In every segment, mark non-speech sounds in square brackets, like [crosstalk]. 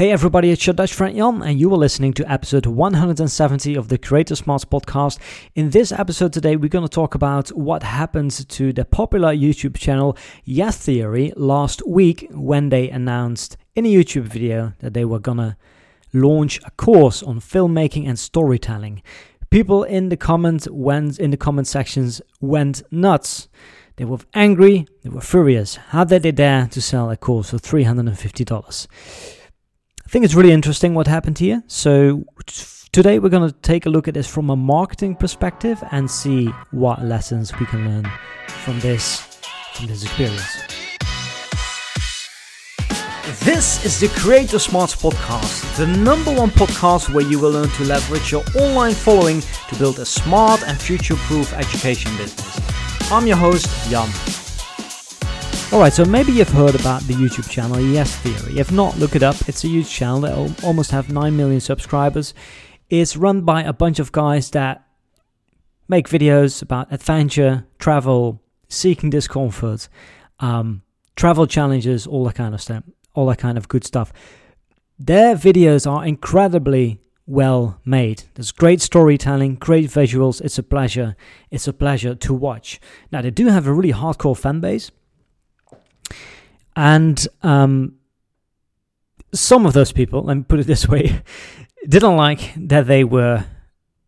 Hey everybody, it's your Dutch friend Jan, and you are listening to episode 170 of the Creator Smarts podcast. In this episode today, we're going to talk about what happened to the popular YouTube channel Yes Theory last week when they announced in a YouTube video that they were gonna launch a course on filmmaking and storytelling. People in the comments went in the comment sections went nuts. They were angry, they were furious. How did they dare to sell a course for $350? I think it's really interesting what happened here. So, today we're going to take a look at this from a marketing perspective and see what lessons we can learn from this from this experience. This is the Creator Smarts podcast, the number one podcast where you will learn to leverage your online following to build a smart and future-proof education business. I'm your host, Jan. Alright, so maybe you've heard about the YouTube channel Yes Theory. If not, look it up. It's a huge channel that almost have 9 million subscribers. It's run by a bunch of guys that make videos about adventure, travel, seeking discomfort, um, travel challenges, all that kind of stuff, all that kind of good stuff. Their videos are incredibly well made. There's great storytelling, great visuals. It's a pleasure. It's a pleasure to watch. Now they do have a really hardcore fan base and um, some of those people, let me put it this way, [laughs] didn't like that they were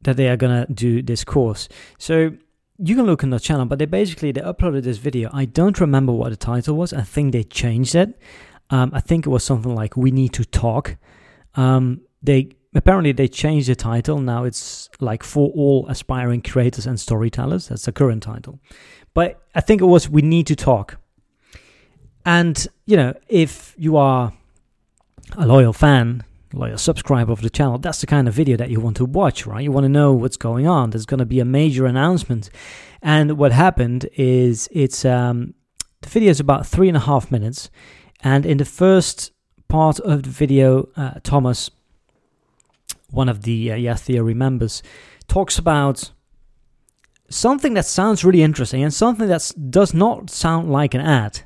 that they are gonna do this course. So you can look on the channel, but they basically they uploaded this video. I don't remember what the title was. I think they changed it. Um, I think it was something like "We Need to Talk." Um, they apparently they changed the title. Now it's like for all aspiring creators and storytellers. That's the current title. But I think it was "We Need to Talk." And, you know, if you are a loyal fan, loyal subscriber of the channel, that's the kind of video that you want to watch, right? You want to know what's going on. There's going to be a major announcement. And what happened is it's um, the video is about three and a half minutes. And in the first part of the video, uh, Thomas, one of the uh, Yes Theory members, talks about something that sounds really interesting and something that does not sound like an ad.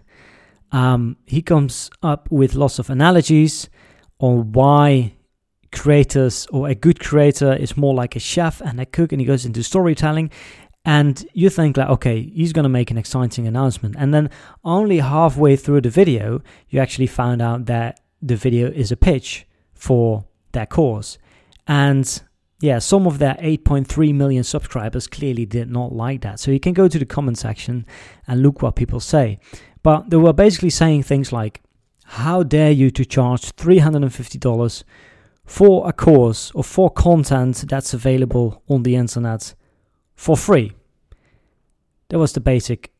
Um, he comes up with lots of analogies on why creators or a good creator is more like a chef and a cook, and he goes into storytelling. And you think like, okay, he's gonna make an exciting announcement, and then only halfway through the video, you actually found out that the video is a pitch for that course, and yeah, some of their 8.3 million subscribers clearly did not like that. So you can go to the comment section and look what people say. But they were basically saying things like, How dare you to charge $350 for a course or for content that's available on the internet for free? That was the basic,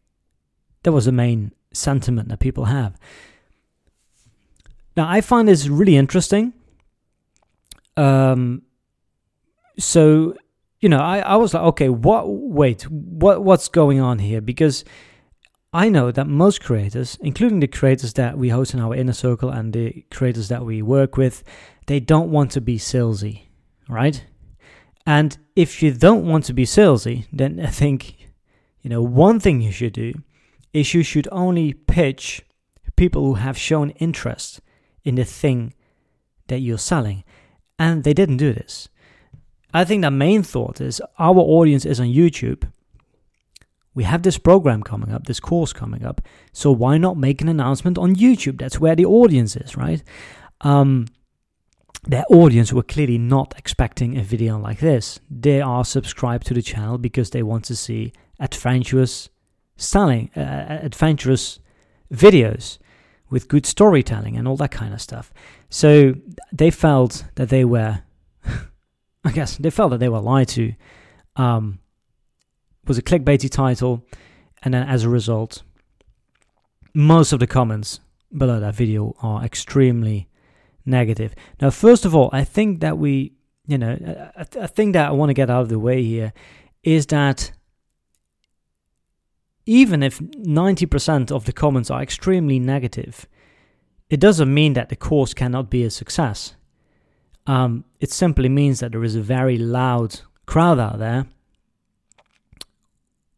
that was the main sentiment that people have. Now, I find this really interesting. Um, so, you know, I, I was like, okay, what, wait, what, what's going on here? Because I know that most creators, including the creators that we host in our inner circle and the creators that we work with, they don't want to be salesy, right? And if you don't want to be salesy, then I think, you know, one thing you should do is you should only pitch people who have shown interest in the thing that you're selling. And they didn't do this. I think the main thought is our audience is on YouTube we have this program coming up, this course coming up. So why not make an announcement on YouTube? That's where the audience is, right? Um, their audience were clearly not expecting a video like this. They are subscribed to the channel because they want to see adventurous styling, uh, adventurous videos with good storytelling and all that kind of stuff. So they felt that they were, [laughs] I guess, they felt that they were lied to. Um, was a clickbaity title, and then as a result, most of the comments below that video are extremely negative. Now, first of all, I think that we, you know, a, a thing that I want to get out of the way here is that even if 90% of the comments are extremely negative, it doesn't mean that the course cannot be a success. Um, it simply means that there is a very loud crowd out there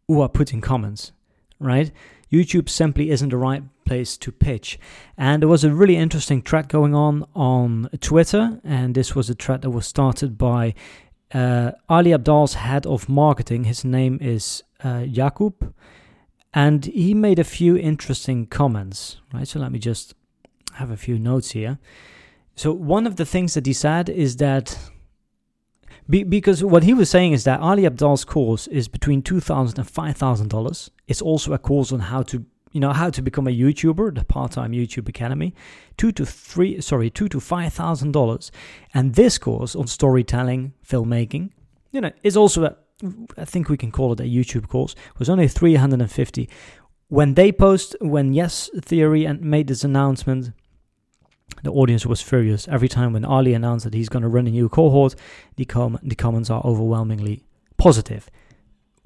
who are putting comments, right? YouTube simply isn't the right place to pitch. And there was a really interesting thread going on on Twitter, and this was a thread that was started by uh, Ali Abdaal's head of marketing. His name is uh, Jakub, and he made a few interesting comments. Right, so let me just have a few notes here. So one of the things that he said is that be, because what he was saying is that Ali Abdaal's course is between two thousand and five thousand dollars. It's also a course on how to you know how to become a YouTuber, the part-time YouTube Academy, two to three sorry two to five thousand dollars, and this course on storytelling, filmmaking, you know, is also a I think we can call it a YouTube course was only three hundred and fifty. When they post when Yes Theory and made this announcement the audience was furious. Every time when Ali announced that he's going to run a new cohort, the, com- the comments are overwhelmingly positive.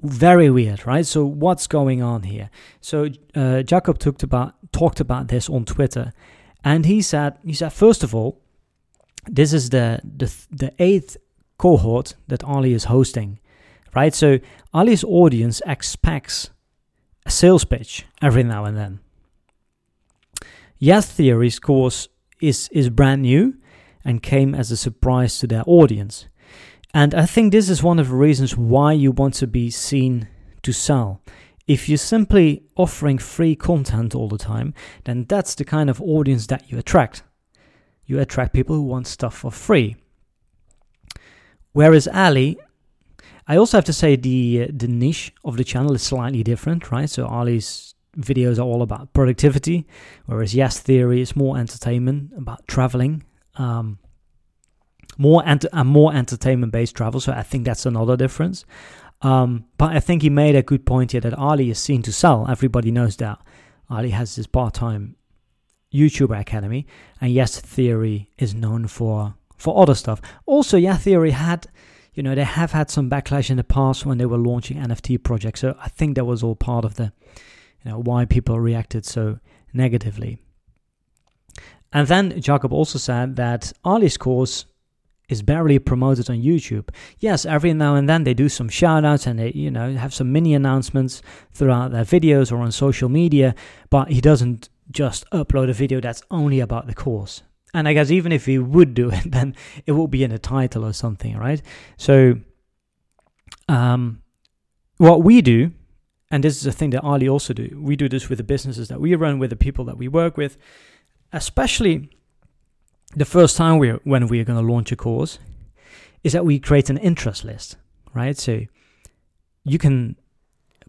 Very weird, right? So what's going on here? So uh, Jacob talked about talked about this on Twitter, and he said he said first of all, this is the the the eighth cohort that Ali is hosting, right? So Ali's audience expects a sales pitch every now and then. Yes Theory's course is is brand new and came as a surprise to their audience. And I think this is one of the reasons why you want to be seen to sell. If you're simply offering free content all the time, then that's the kind of audience that you attract. You attract people who want stuff for free. Whereas Ali, I also have to say the uh, the niche of the channel is slightly different, right? So Ali's videos are all about productivity, whereas Yes Theory is more entertainment, about traveling, um, more and more entertainment based travel. So I think that's another difference. Um, but I think he made a good point here that Ali is seen to sell. Everybody knows that Ali has his part time YouTuber academy, and Yes Theory is known for for other stuff. Also, Yes Theory had. You know, they have had some backlash in the past when they were launching NFT projects. So I think that was all part of the you know, why people reacted so negatively. And then Jacob also said that Ali's course is barely promoted on YouTube. Yes, every now and then they do some shoutouts and they, you know, have some mini announcements throughout their videos or on social media, but he doesn't just upload a video that's only about the course. And I guess even if he would do it, [laughs] then it will be in the title or something, right? So, um, what we do and this is a thing that Ali also do. We do this with the businesses that we run, with the people that we work with, especially the first time we when we are going to launch a course, is that we create an interest list, right? So you can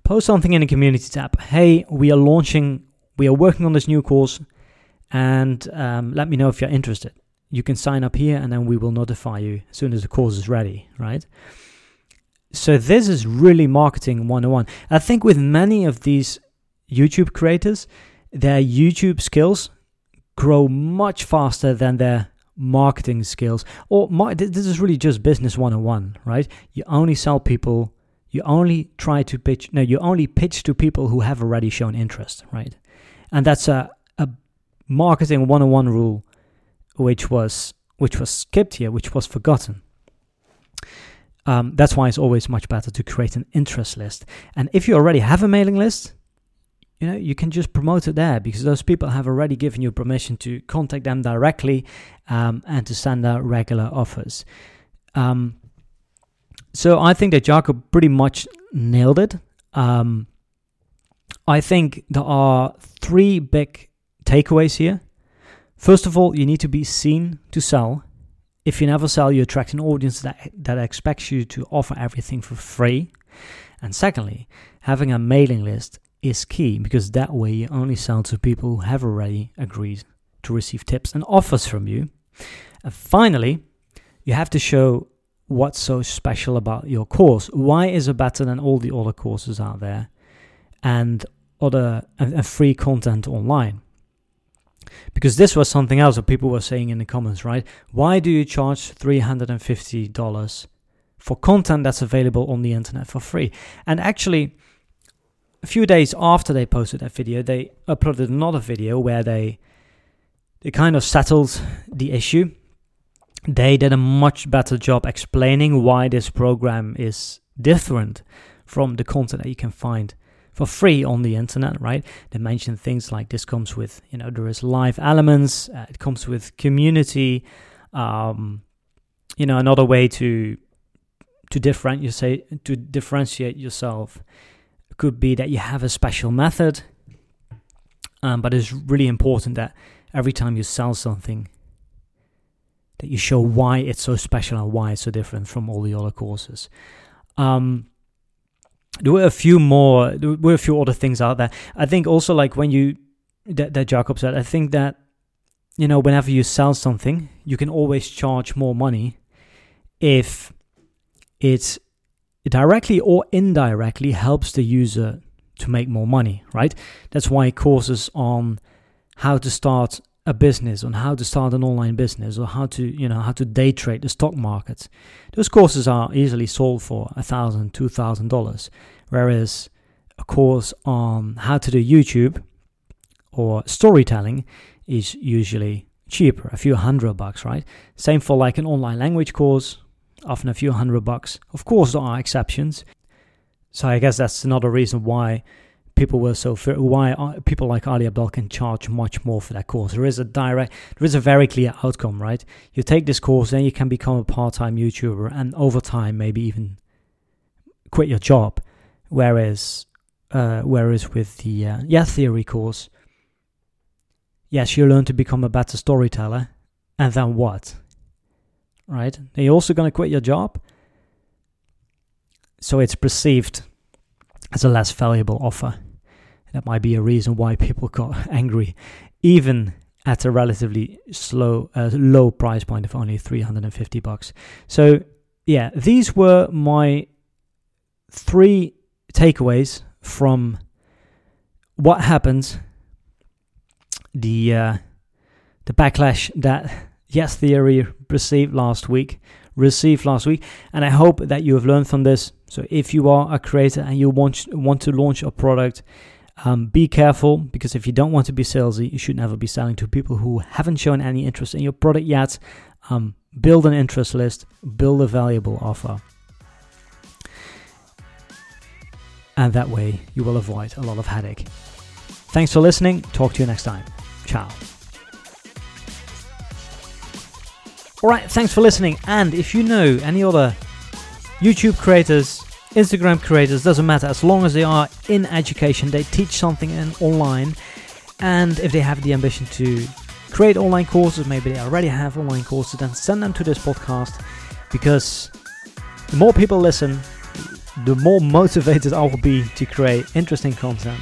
post something in the community tab. Hey, we are launching, we are working on this new course, and um, let me know if you're interested. You can sign up here, and then we will notify you as soon as the course is ready, right? So this is really marketing 101. I think with many of these YouTube creators, their YouTube skills grow much faster than their marketing skills. Or this is really just business 101, right? You only sell people, you only try to pitch, no, you only pitch to people who have already shown interest, right? And that's a, a marketing 101 rule which was which was skipped here, which was forgotten. Um, that's why it's always much better to create an interest list. And if you already have a mailing list, you know you can just promote it there because those people have already given you permission to contact them directly um, and to send out regular offers. Um, so I think that Jacob pretty much nailed it. Um, I think there are three big takeaways here. First of all, you need to be seen to sell if you never sell, you attract an audience that, that expects you to offer everything for free. And secondly, having a mailing list is key because that way you only sell to people who have already agreed to receive tips and offers from you. And finally, you have to show what's so special about your course. Why is it better than all the other courses out there and other and, and free content online? Because this was something else that people were saying in the comments, right? Why do you charge $350 for content that's available on the internet for free? And actually, a few days after they posted that video, they uploaded another video where they they kind of settled the issue. They did a much better job explaining why this program is different from the content that you can find for free on the internet, right? They mention things like this comes with, you know, there is live elements, uh, it comes with community, um, you know, another way to to differentiate to differentiate yourself could be that you have a special method. Um, but it's really important that every time you sell something, that you show why it's so special and why it's so different from all the other courses. Um, there were a few more there were a few other things out there. I think also like when you that, that jacob said i think that you know whenever you sell something you can always charge more money if it directly or indirectly helps the user to make more money right? That's why courses on how to start a business on how to start an online business or how to you know how to day trade the stock market. Those courses are easily sold for a thousand two thousand dollars whereas a course on how to do youtube or storytelling is usually cheaper a few hundred bucks right? Same for like an online language course often a few hundred bucks. Of course there are exceptions. So i guess that's another reason why people were so why uh, people like Ali Abdaal can charge much more for that course. There is a direct, there is a very clear outcome, right? You take this course, then you can become a part-time YouTuber, and over time maybe even quit your job. Whereas, uh, whereas with the uh, Yes Theory course, yes, you learn to become a better storyteller, and then what? Right? Are you also going to quit your job? So it's perceived as a less valuable offer. That might be a reason why people got [laughs] angry, even at a relatively slow, uh, low price point of only 350 bucks. So, yeah, these were my three takeaways from what happened, the uh, the backlash that Yes Theory received last week, received last week, and I hope that you have learned from this. So, if you are a creator and you want want to launch a product um, be careful because if you don't want to be salesy, you should never be selling to people who haven't shown any interest in your product yet. Um, build an interest list, build a valuable offer. And that way you will avoid a lot of headache. Thanks for listening. Talk to you next time. Ciao. Alright, thanks for listening. And if you know any other YouTube creators, Instagram creators, doesn't matter, as long as they are in education, they teach something in online, and if they have the ambition to create online courses, maybe they already have online courses, then send them to this podcast because the more people listen, the more motivated [laughs] I will be to create interesting content.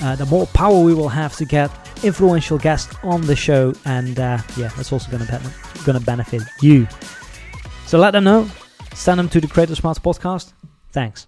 Uh, the more power we will have to get influential guests on the show, and uh, yeah, that's also going to going to benefit you. So let them know. Send them to the Creator Smarts podcast. Thanks.